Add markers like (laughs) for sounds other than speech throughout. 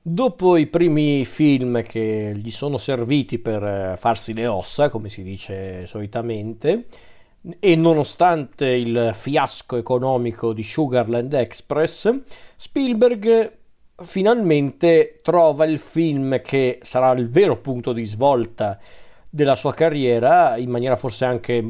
Dopo i primi film che gli sono serviti per eh, farsi le ossa, come si dice solitamente, e nonostante il fiasco economico di Sugarland Express, Spielberg finalmente trova il film che sarà il vero punto di svolta della sua carriera, in maniera forse anche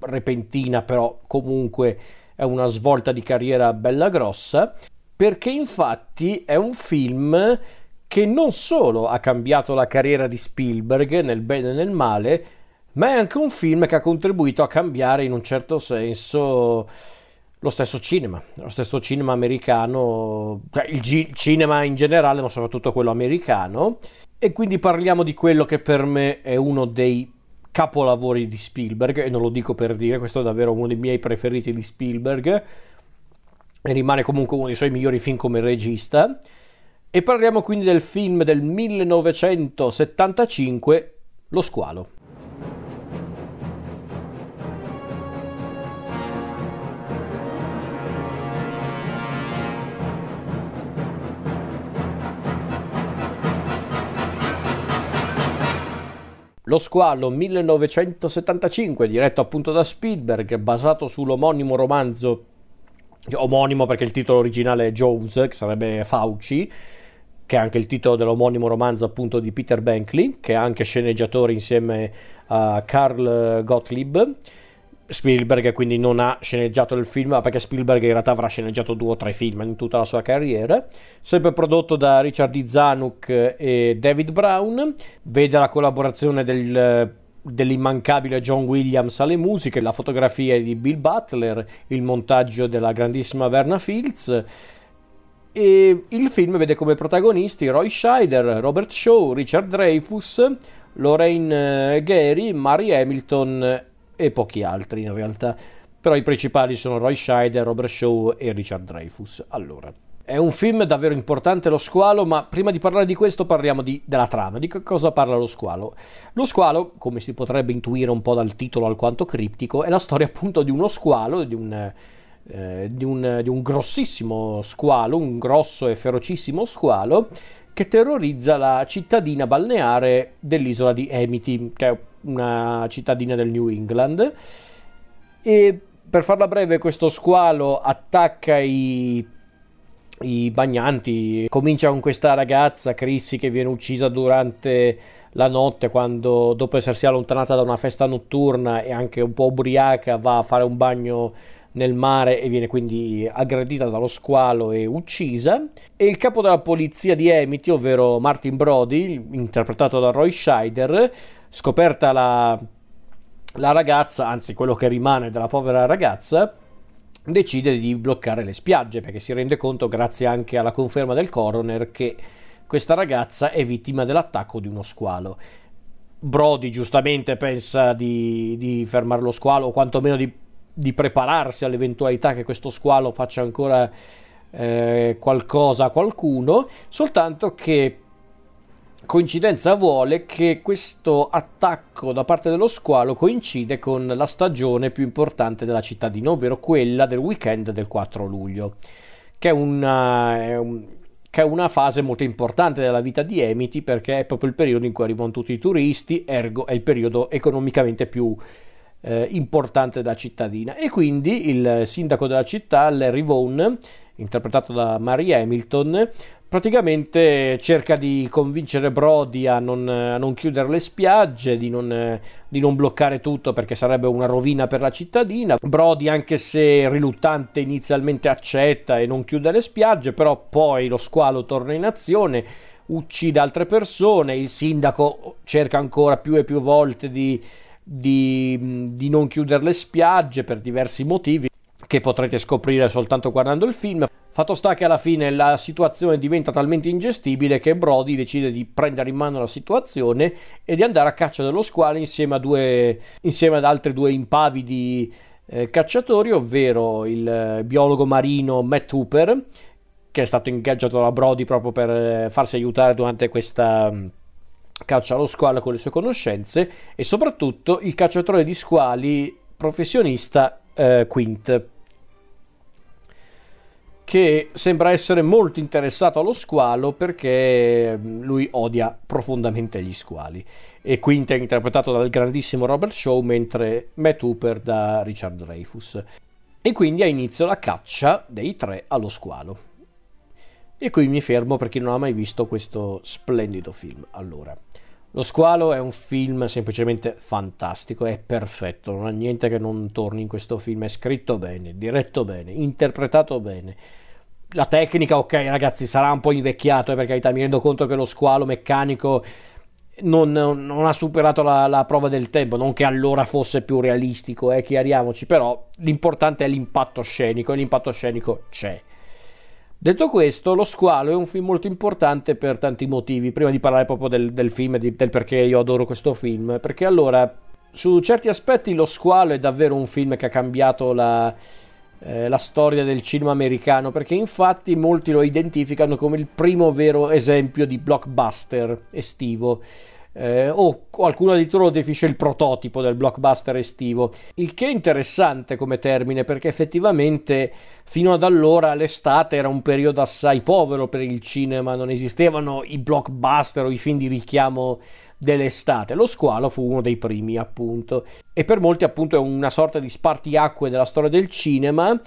repentina, però comunque è una svolta di carriera bella grossa, perché infatti è un film che non solo ha cambiato la carriera di Spielberg nel bene e nel male, ma è anche un film che ha contribuito a cambiare in un certo senso lo stesso cinema, lo stesso cinema americano, cioè il g- cinema in generale, ma soprattutto quello americano. E quindi parliamo di quello che per me è uno dei capolavori di Spielberg, e non lo dico per dire, questo è davvero uno dei miei preferiti di Spielberg, rimane comunque uno dei suoi migliori film come regista. E parliamo quindi del film del 1975, Lo squalo. Lo squalo 1975, diretto appunto da Spielberg, basato sull'omonimo romanzo, omonimo perché il titolo originale è Jaws, che sarebbe Fauci, che è anche il titolo dell'omonimo romanzo appunto di Peter Bankley, che è anche sceneggiatore insieme a Carl Gottlieb. Spielberg quindi non ha sceneggiato il film, perché Spielberg in realtà avrà sceneggiato due o tre film in tutta la sua carriera. Sempre prodotto da Richard D. Zanuck e David Brown, vede la collaborazione del, dell'immancabile John Williams alle musiche, la fotografia di Bill Butler, il montaggio della grandissima Verna Fields. E il film vede come protagonisti Roy Scheider, Robert Shaw, Richard Dreyfus, Lorraine Gary, Mary Hamilton e pochi altri in realtà. Però i principali sono Roy Scheider, Robert Shaw e Richard Dreyfus. Allora, è un film davvero importante lo squalo, ma prima di parlare di questo parliamo di, della trama, di cosa parla lo squalo. Lo squalo, come si potrebbe intuire un po' dal titolo alquanto criptico, è la storia appunto di uno squalo, di un, eh, di un, di un grossissimo squalo, un grosso e ferocissimo squalo, che terrorizza la cittadina balneare dell'isola di Amity, che è una cittadina del New England. E per farla breve, questo squalo attacca i, i bagnanti, comincia con questa ragazza, Chrissy, che viene uccisa durante la notte quando dopo essersi allontanata da una festa notturna e anche un po' ubriaca va a fare un bagno nel mare e viene quindi aggredita dallo squalo e uccisa. E il capo della polizia di Amity, ovvero Martin Brody, interpretato da Roy Scheider, scoperta la, la ragazza, anzi quello che rimane della povera ragazza, decide di bloccare le spiagge perché si rende conto, grazie anche alla conferma del coroner, che questa ragazza è vittima dell'attacco di uno squalo. Brody giustamente pensa di, di fermare lo squalo o quantomeno di, di, prepararsi all'eventualità che questo squalo faccia ancora eh, qualcosa a qualcuno, soltanto che coincidenza vuole che questo attacco da parte dello squalo coincide con la stagione più importante della cittadina, ovvero quella del weekend del 4 luglio, che è una, è un, che è una fase molto importante della vita di Emity perché è proprio il periodo in cui arrivano tutti i turisti, ergo è il periodo economicamente più eh, importante della cittadina. E quindi il sindaco della città, Larry Vaughan, interpretato da Mary Hamilton, praticamente cerca di convincere Brody a non, a non chiudere le spiagge, di non, di non, bloccare tutto perché sarebbe una rovina per la cittadina. Brody, anche se riluttante, inizialmente accetta e non chiude le spiagge, però poi lo squalo torna in azione. Uccide altre persone, il sindaco cerca ancora più e più volte di, di, di non chiudere le spiagge per diversi motivi che potrete scoprire soltanto guardando il film. Fatto sta che alla fine la situazione diventa talmente ingestibile che Brody decide di prendere in mano la situazione e di andare a caccia dello squalo insieme, due, insieme ad altri due impavidi eh, cacciatori, ovvero il eh, biologo marino Matt Hooper, che è stato ingaggiato da Brody proprio per eh, farsi aiutare durante questa mm, caccia allo squalo con le sue conoscenze, e soprattutto il cacciatore di squali professionista eh, Quint che sembra essere molto interessato allo squalo perché mm, lui odia profondamente gli squali. E Quint è interpretato dal grandissimo Robert Shaw, mentre Matt Hooper da Richard Dreyfus. E quindi ha inizio la caccia dei tre allo squalo. E qui mi fermo per chi non ha mai visto questo splendido film. Allora, Lo Squalo è un film semplicemente fantastico, è perfetto, non ha niente che non torni in questo film, è scritto bene, diretto bene, interpretato bene. La tecnica, ok ragazzi, sarà un po' invecchiato, eh, per carità, mi rendo conto che lo squalo meccanico non, non ha superato la, la, prova del tempo, non che allora fosse più realistico, eh, chiariamoci, però l'importante è l'impatto scenico e l'impatto scenico c'è. Detto questo, Lo Squalo è un film molto importante per tanti motivi, prima di parlare proprio del, del film e del perché io adoro questo film, perché allora, su certi aspetti Lo Squalo è davvero un film che ha cambiato la, eh, la storia del cinema americano, perché infatti molti lo identificano come il primo vero esempio di blockbuster estivo eh, o qualcuno addirittura lo definisce il prototipo del blockbuster estivo, il che è interessante come termine perché effettivamente fino ad allora l'estate era un periodo assai povero per il cinema, non esistevano i blockbuster o i film di richiamo dell'estate. Lo squalo fu uno dei primi, appunto, e per molti, appunto, è una sorta di spartiacque della storia del cinema,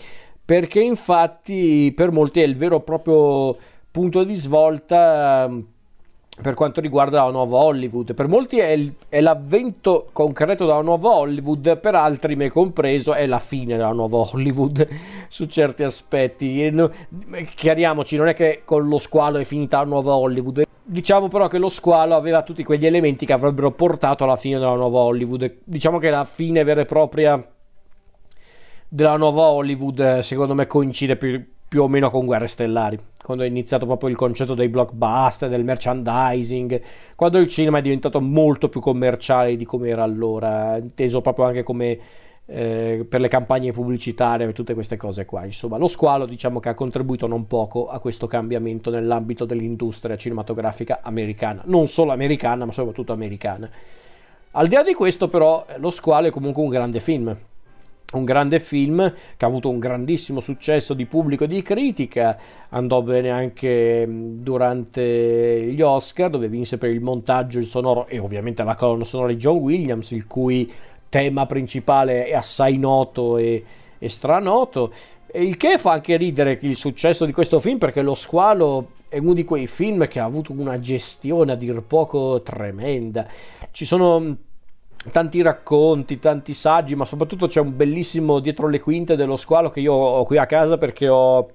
perché infatti per molti è il vero e proprio punto di svolta per quanto riguarda la nuova Hollywood. Per molti è, il, è, l'avvento concreto della nuova Hollywood, per altri, me compreso, è la fine della nuova Hollywood (laughs) su certi aspetti. No, chiariamoci, non è che con lo squalo è finita la nuova Hollywood. Diciamo però che lo squalo aveva tutti quegli elementi che avrebbero portato alla fine della nuova Hollywood. Diciamo che la fine vera e propria della nuova Hollywood, secondo me, coincide più più o meno con Guerre Stellari, quando è iniziato proprio il concetto dei blockbuster, del merchandising, quando il cinema è diventato molto più commerciale di come era allora, inteso proprio anche come eh, per le campagne pubblicitarie e tutte queste cose qua. Insomma, lo squalo diciamo che ha contribuito non poco a questo cambiamento nell'ambito dell'industria cinematografica americana, non solo americana, ma soprattutto americana. Al di là di questo, però, lo squalo è comunque un grande film un grande film che ha avuto un grandissimo successo di pubblico e di critica, andò bene anche durante gli Oscar dove vinse per il montaggio, il sonoro e ovviamente la colonna sonora di John Williams, il cui tema principale è assai noto e, e stranoto, il che fa anche ridere il successo di questo film perché Lo Squalo è uno di quei film che ha avuto una gestione a dir poco tremenda. Ci sono tanti racconti, tanti saggi, ma soprattutto c'è un bellissimo dietro le quinte dello squalo che io ho qui a casa perché ho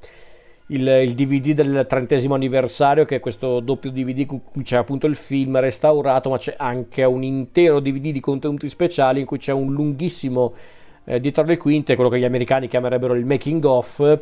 il, il DVD del trentesimo anniversario, che è questo doppio DVD c'è appunto il film restaurato, ma c'è anche un intero DVD di contenuti speciali in cui c'è un lunghissimo eh, dietro le quinte, quello che gli americani chiamerebbero il making of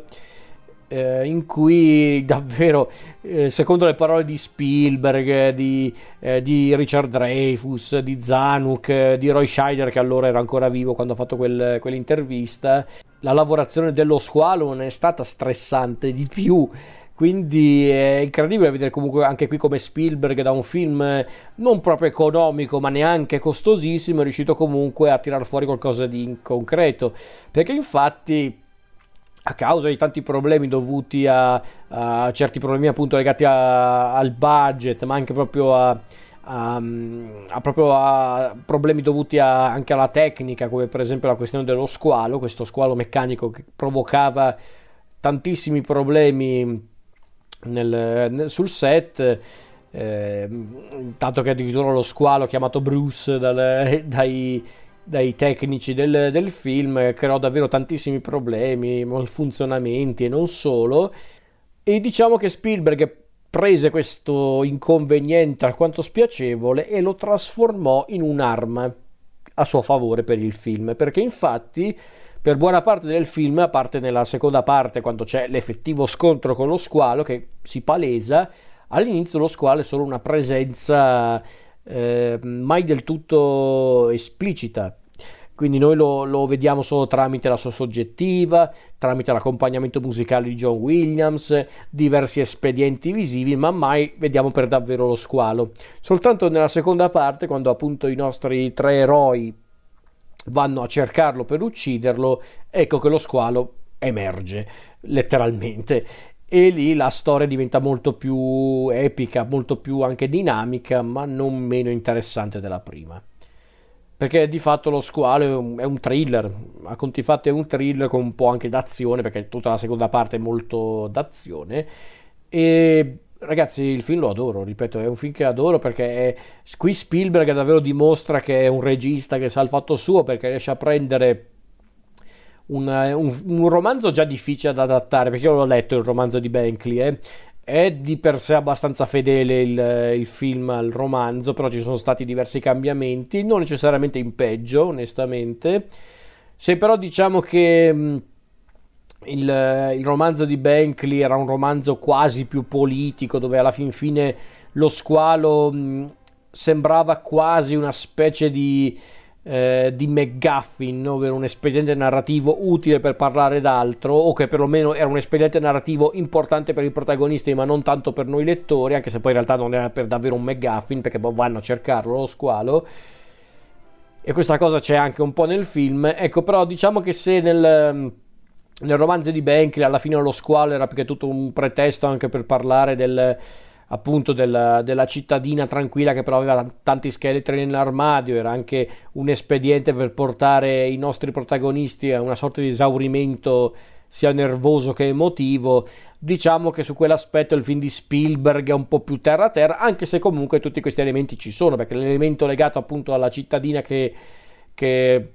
eh, in cui davvero, eh, secondo le parole di Spielberg, di, eh, di Richard Dreyfus, di Zanuck, eh, di Roy Scheider, che allora era ancora vivo quando ha fatto quel, quell'intervista, la lavorazione dello squalo non è stata stressante di più. Quindi è incredibile vedere comunque anche qui come Spielberg da un film non proprio economico ma neanche costosissimo è riuscito comunque a tirar fuori qualcosa di concreto. Perché infatti a causa di tanti problemi dovuti a, a certi problemi appunto legati a, al budget, ma anche proprio a, a, proprio problemi dovuti anche alla tecnica, come per esempio la questione dello squalo, questo squalo meccanico che provocava tantissimi problemi nel, nel, sul set. Eh, tanto che addirittura lo squalo chiamato Bruce dal, (laughs) dai dai tecnici del, del film, creò davvero tantissimi problemi, malfunzionamenti e non solo. E diciamo che Spielberg prese questo inconveniente alquanto spiacevole e lo trasformò in un'arma a suo favore per il film, perché infatti per buona parte del film, a parte nella seconda parte quando c'è l'effettivo scontro con lo squalo che si palesa, all'inizio lo squalo è solo una presenza eh, mai del tutto esplicita. Quindi noi lo, lo, vediamo solo tramite la sua soggettiva, tramite l'accompagnamento musicale di John Williams, diversi espedienti visivi, ma mai vediamo per davvero lo squalo. Soltanto nella seconda parte, quando appunto i nostri tre eroi vanno a cercarlo per ucciderlo, ecco che lo squalo emerge. letteralmente. E lì la storia diventa molto più epica, molto più anche dinamica, ma non meno interessante della prima. Perché di fatto lo squalo è un, thriller, a conti fatti è un thriller con un po' anche d'azione, perché tutta la seconda parte è molto d'azione. E ragazzi, il film lo adoro, ripeto, è un film che adoro perché è... qui Spielberg davvero dimostra che è un regista che sa il fatto suo perché riesce a prendere un, un, un romanzo già difficile da adattare, perché io l'ho letto il romanzo di Bankley, eh. è di per sé abbastanza fedele il, il, film al romanzo, però ci sono stati diversi cambiamenti, non necessariamente in peggio, onestamente. Se però diciamo che il, il, romanzo di Bankley era un romanzo quasi più politico, dove alla fin fine lo squalo mh, sembrava quasi una specie di, eh, di McGuffin, ovvero un espediente narrativo utile per parlare d'altro, o che perlomeno era un espediente narrativo importante per i protagonisti, ma non tanto per noi lettori, anche se poi in realtà non era per davvero un McGuffin, perché poi vanno a cercarlo lo squalo. E questa cosa c'è anche un po' nel film. Ecco, però diciamo che se nel nel romanzo di Bankley alla fine lo squalo era più che tutto un pretesto anche per parlare del, appunto del, della cittadina tranquilla che però aveva tanti scheletri nell'armadio, era anche un espediente per portare i nostri protagonisti a una sorta di esaurimento sia nervoso che emotivo. Diciamo che su quell'aspetto il film di Spielberg è un po' più terra a terra, anche se comunque tutti questi elementi ci sono, perché l'elemento legato appunto alla cittadina che, che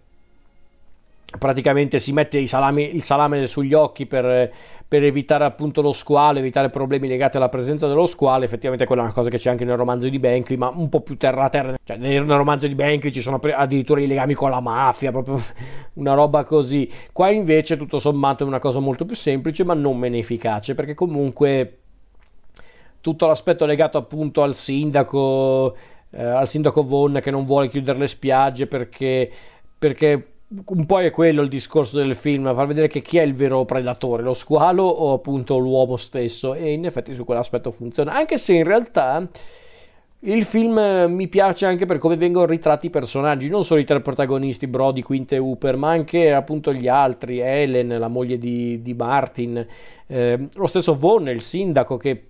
praticamente si mette salami, il salame sugli occhi per, per, evitare appunto lo squalo, evitare problemi legati alla presenza dello squalo. Effettivamente quella è una cosa che c'è anche nel romanzo di Bankley, ma un po' più terra terra. Cioè, nel, romanzo di Bankley ci sono addirittura i legami con la mafia, proprio (laughs) una roba così. Qua invece tutto sommato è una cosa molto più semplice, ma non meno efficace, perché comunque tutto l'aspetto legato appunto al sindaco, eh, al sindaco Von che non vuole chiudere le spiagge perché perché un po' è quello il discorso del film, far vedere che chi è il vero predatore, lo squalo o appunto l'uomo stesso. E in effetti su quell'aspetto funziona, anche se in realtà il film mi piace anche per come vengono ritratti i personaggi, non solo i tre protagonisti, Brody, Quint e Hooper, ma anche appunto gli altri, Helen, la moglie di, di Martin, eh, lo stesso Von, il sindaco che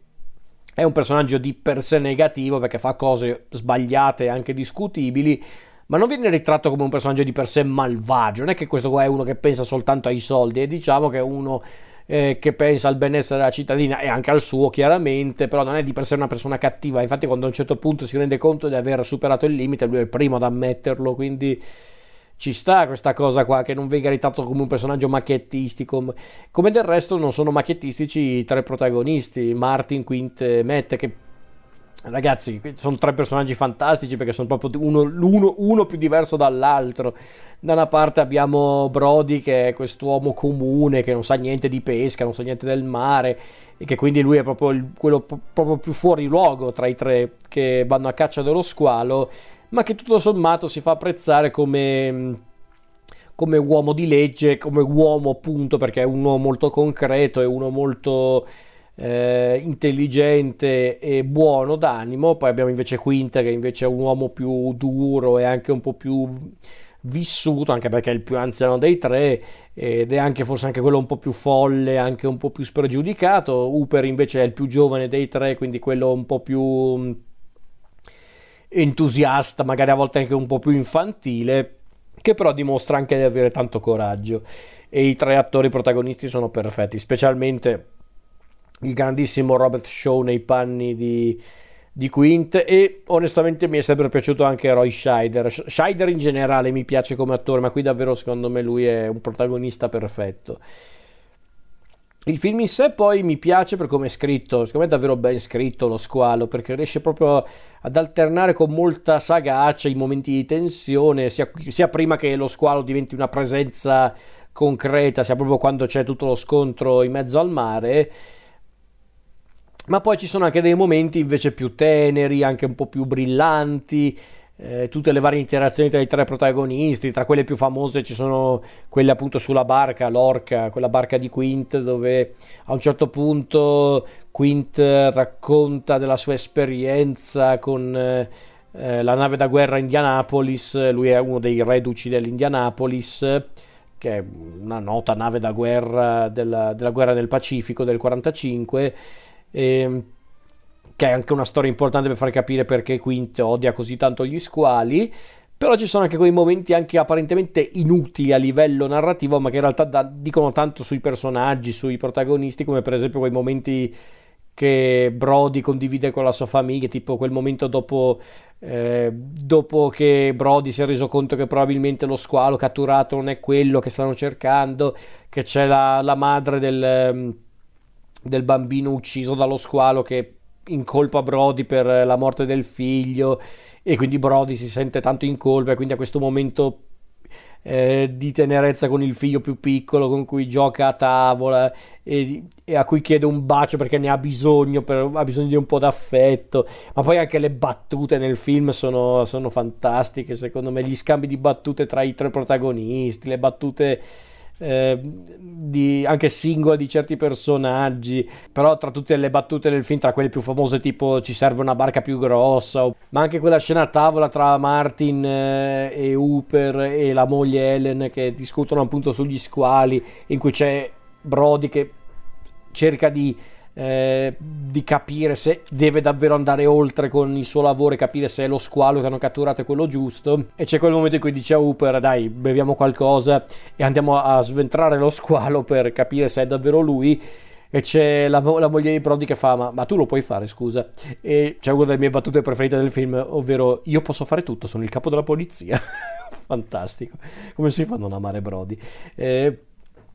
è un personaggio di per sé negativo perché fa cose sbagliate e anche discutibili, ma non viene ritratto come un personaggio di per sé malvagio, non è che questo qua è uno che pensa soltanto ai soldi, è diciamo che è uno eh, che pensa al benessere della cittadina e anche al suo chiaramente, però non è di per sé una persona cattiva, infatti quando a un certo punto si rende conto di aver superato il limite, lui è il primo ad ammetterlo, quindi ci sta questa cosa qua che non venga ritratto come un personaggio macchiettistico. Come del resto non sono macchiettistici i tre protagonisti Martin, Quint e Matt che Ragazzi, sono tre personaggi fantastici perché sono proprio uno, uno, uno, più diverso dall'altro. Da una parte abbiamo Brody che è quest'uomo comune che non sa niente di pesca, non sa niente del mare e che quindi lui è proprio il, quello proprio più fuori luogo tra i tre che vanno a caccia dello squalo, ma che tutto sommato si fa apprezzare come come uomo di legge, come uomo appunto perché è uno molto concreto, è uno molto eh, intelligente e buono d'animo, poi abbiamo invece Quinter che invece è un uomo più duro e anche un po' più vissuto, anche perché è il più anziano dei tre ed è anche forse anche quello un po' più folle, anche un po' più spregiudicato. Hooper invece è il più giovane dei tre, quindi quello un po' più mm, entusiasta, magari a volte anche un po' più infantile, che però dimostra anche di avere tanto coraggio. E i tre attori protagonisti sono perfetti, specialmente il grandissimo Robert Shaw nei panni di, di Quint e onestamente mi è sempre piaciuto anche Roy Scheider. Scheider in generale mi piace come attore, ma qui davvero secondo me lui è un protagonista perfetto. Il film in sé poi mi piace per come è scritto, secondo me è davvero ben scritto lo squalo, perché riesce proprio ad alternare con molta sagacia i momenti di tensione, sia, sia prima che lo squalo diventi una presenza concreta, sia proprio quando c'è tutto lo scontro in mezzo al mare ma poi ci sono anche dei momenti invece più teneri, anche un po' più brillanti, eh, tutte le varie interazioni tra i tre protagonisti, tra quelle più famose ci sono quelle appunto sulla barca, l'orca, quella barca di Quint dove a un certo punto Quint racconta della sua esperienza con eh, la nave da guerra Indianapolis, lui è uno dei reduci dell'Indianapolis che è una nota nave da guerra della, della guerra del Pacifico del 45, e, che è anche una storia importante per far capire perché Quint odia così tanto gli squali. Però ci sono anche quei momenti anche apparentemente inutili a livello narrativo, ma che in realtà da, dicono tanto sui personaggi, sui protagonisti, come per esempio quei momenti che Brody condivide con la sua famiglia, tipo quel momento dopo, eh, dopo che Brody si è reso conto che probabilmente lo squalo catturato non è quello che stanno cercando, che c'è la, la madre del, del bambino ucciso dallo squalo che incolpa Brody per la morte del figlio e quindi Brody si sente tanto in colpa e quindi a questo momento eh, di tenerezza con il figlio più piccolo con cui gioca a tavola e, e, a cui chiede un bacio perché ne ha bisogno, per, ha bisogno di un po' d'affetto, ma poi anche le battute nel film sono, sono fantastiche, secondo me. Gli scambi di battute tra i tre protagonisti, le battute eh, di, anche singole di certi personaggi, però tra tutte le battute del film, tra quelle più famose tipo ci serve una barca più grossa, ma anche quella scena a tavola tra Martin eh, e Hooper e la moglie Ellen che discutono appunto sugli squali, in cui c'è Brody che cerca di eh, di capire se deve davvero andare oltre con il suo lavoro e capire se è lo squalo che hanno catturato è quello giusto. E c'è quel momento in cui dice a Hooper: Dai, beviamo qualcosa e andiamo a sventrare lo squalo per capire se è davvero lui. E c'è la, la moglie di Brody che fa: ma, ma, tu lo puoi fare, scusa. E c'è una delle mie battute preferite del film, ovvero: Io posso fare tutto, sono il capo della polizia. (laughs) Fantastico. Come si fa a non amare Brody? Eh,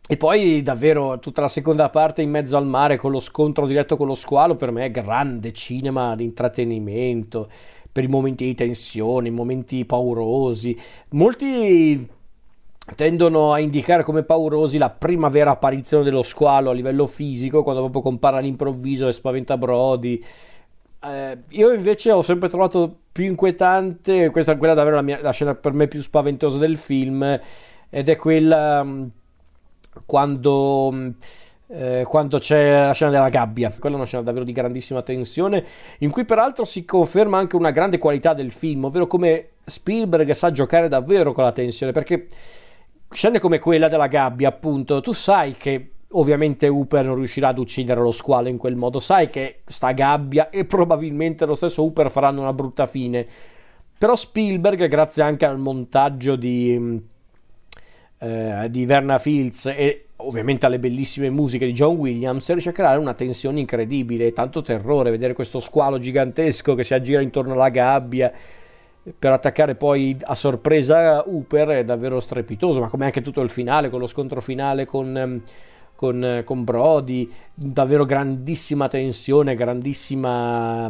e poi davvero tutta la seconda parte in mezzo al mare con lo scontro diretto con lo squalo per me è grande cinema di intrattenimento, per i momenti di tensione, i momenti paurosi. Molti tendono a indicare come paurosi la prima vera apparizione dello squalo a livello fisico, quando proprio compare all'improvviso e spaventa Brody. Eh, io invece ho sempre trovato più inquietante, questa è quella davvero la, mia, la scena per me più spaventosa del film, ed è quella quando, mm, eh, quando c'è la scena della gabbia. Quella è una scena davvero di grandissima tensione, in cui peraltro si conferma anche una grande qualità del film, ovvero come Spielberg sa giocare davvero con la tensione, perché scene come quella della gabbia, appunto, tu sai che ovviamente Hooper non riuscirà ad uccidere lo squalo in quel modo, sai che sta gabbia e probabilmente lo stesso Hooper faranno una brutta fine. Però Spielberg, grazie anche al montaggio di mm, eh, di Verna Fields e ovviamente alle bellissime musiche di John Williams, riesce a creare una tensione incredibile, tanto terrore, vedere questo squalo gigantesco che si aggira intorno alla gabbia per attaccare poi a sorpresa Hooper è davvero strepitoso, ma come anche tutto il finale, con lo scontro finale con, ehm, con, con Brody, davvero grandissima tensione, grandissima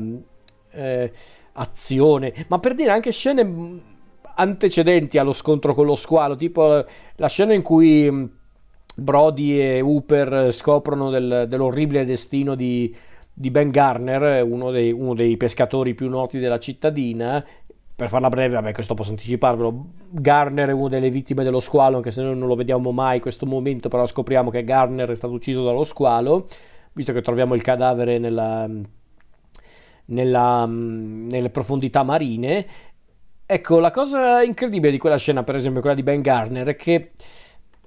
eh, azione, ma per dire anche scene antecedenti allo scontro con lo squalo, tipo la scena in cui mm, Brody e Hooper scoprono del, dell'orribile destino di, di Ben Garner, uno dei, uno dei, pescatori più noti della cittadina. Per farla breve, vabbè, questo posso anticiparvelo. Garner è una delle vittime dello squalo, anche se noi non lo vediamo mai in questo momento, però scopriamo che Garner è stato ucciso dallo squalo, visto che troviamo il cadavere nella, nella, mm, nelle profondità marine Ecco, la cosa incredibile di quella scena, per esempio quella di Ben Garner, è che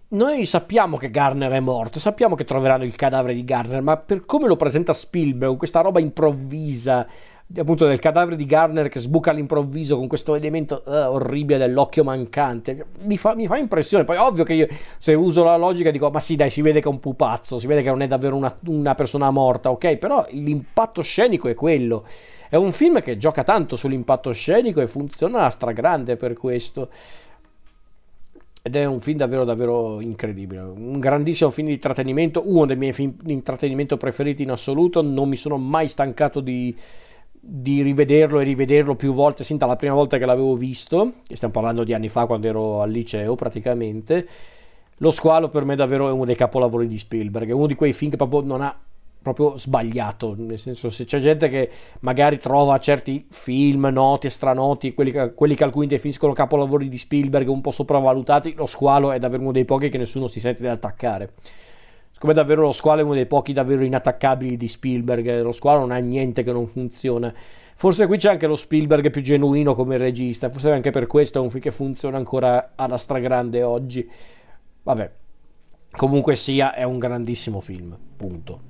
noi sappiamo che Garner è morto, sappiamo che troveranno il cadavere di Garner, ma per come lo presenta Spielberg, questa roba improvvisa, appunto del cadavere di Garner che sbuca all'improvviso con questo elemento uh, orribile dell'occhio mancante, mi fa, mi fa, impressione. Poi ovvio che io se uso la logica dico, ma sì dai, si vede che è un pupazzo, si vede che non è davvero una, una persona morta, ok? Però l'impatto scenico è quello. È un film che gioca tanto sull'impatto scenico e funziona a stragrande per questo. Ed è un film davvero, davvero incredibile. Un grandissimo film di intrattenimento, uno dei miei film di intrattenimento preferiti in assoluto. Non mi sono mai stancato di, di rivederlo e rivederlo più volte, sin dalla prima volta che l'avevo visto, che stiamo parlando di anni fa quando ero al liceo praticamente. Lo squalo per me davvero è uno dei capolavori di Spielberg, è uno di quei film che proprio non ha proprio sbagliato, nel senso se c'è gente che magari trova certi film noti e stranoti, quelli che, quelli che alcuni definiscono capolavori di Spielberg un po' sopravvalutati, lo squalo è davvero uno dei pochi che nessuno si sente di attaccare. Siccome davvero lo squalo è uno dei pochi davvero inattaccabili di Spielberg, lo squalo non ha niente che non funziona. Forse qui c'è anche lo Spielberg più genuino come regista, forse anche per questo è un film che funziona ancora alla stragrande oggi Vabbè, comunque sia, è un grandissimo film, punto.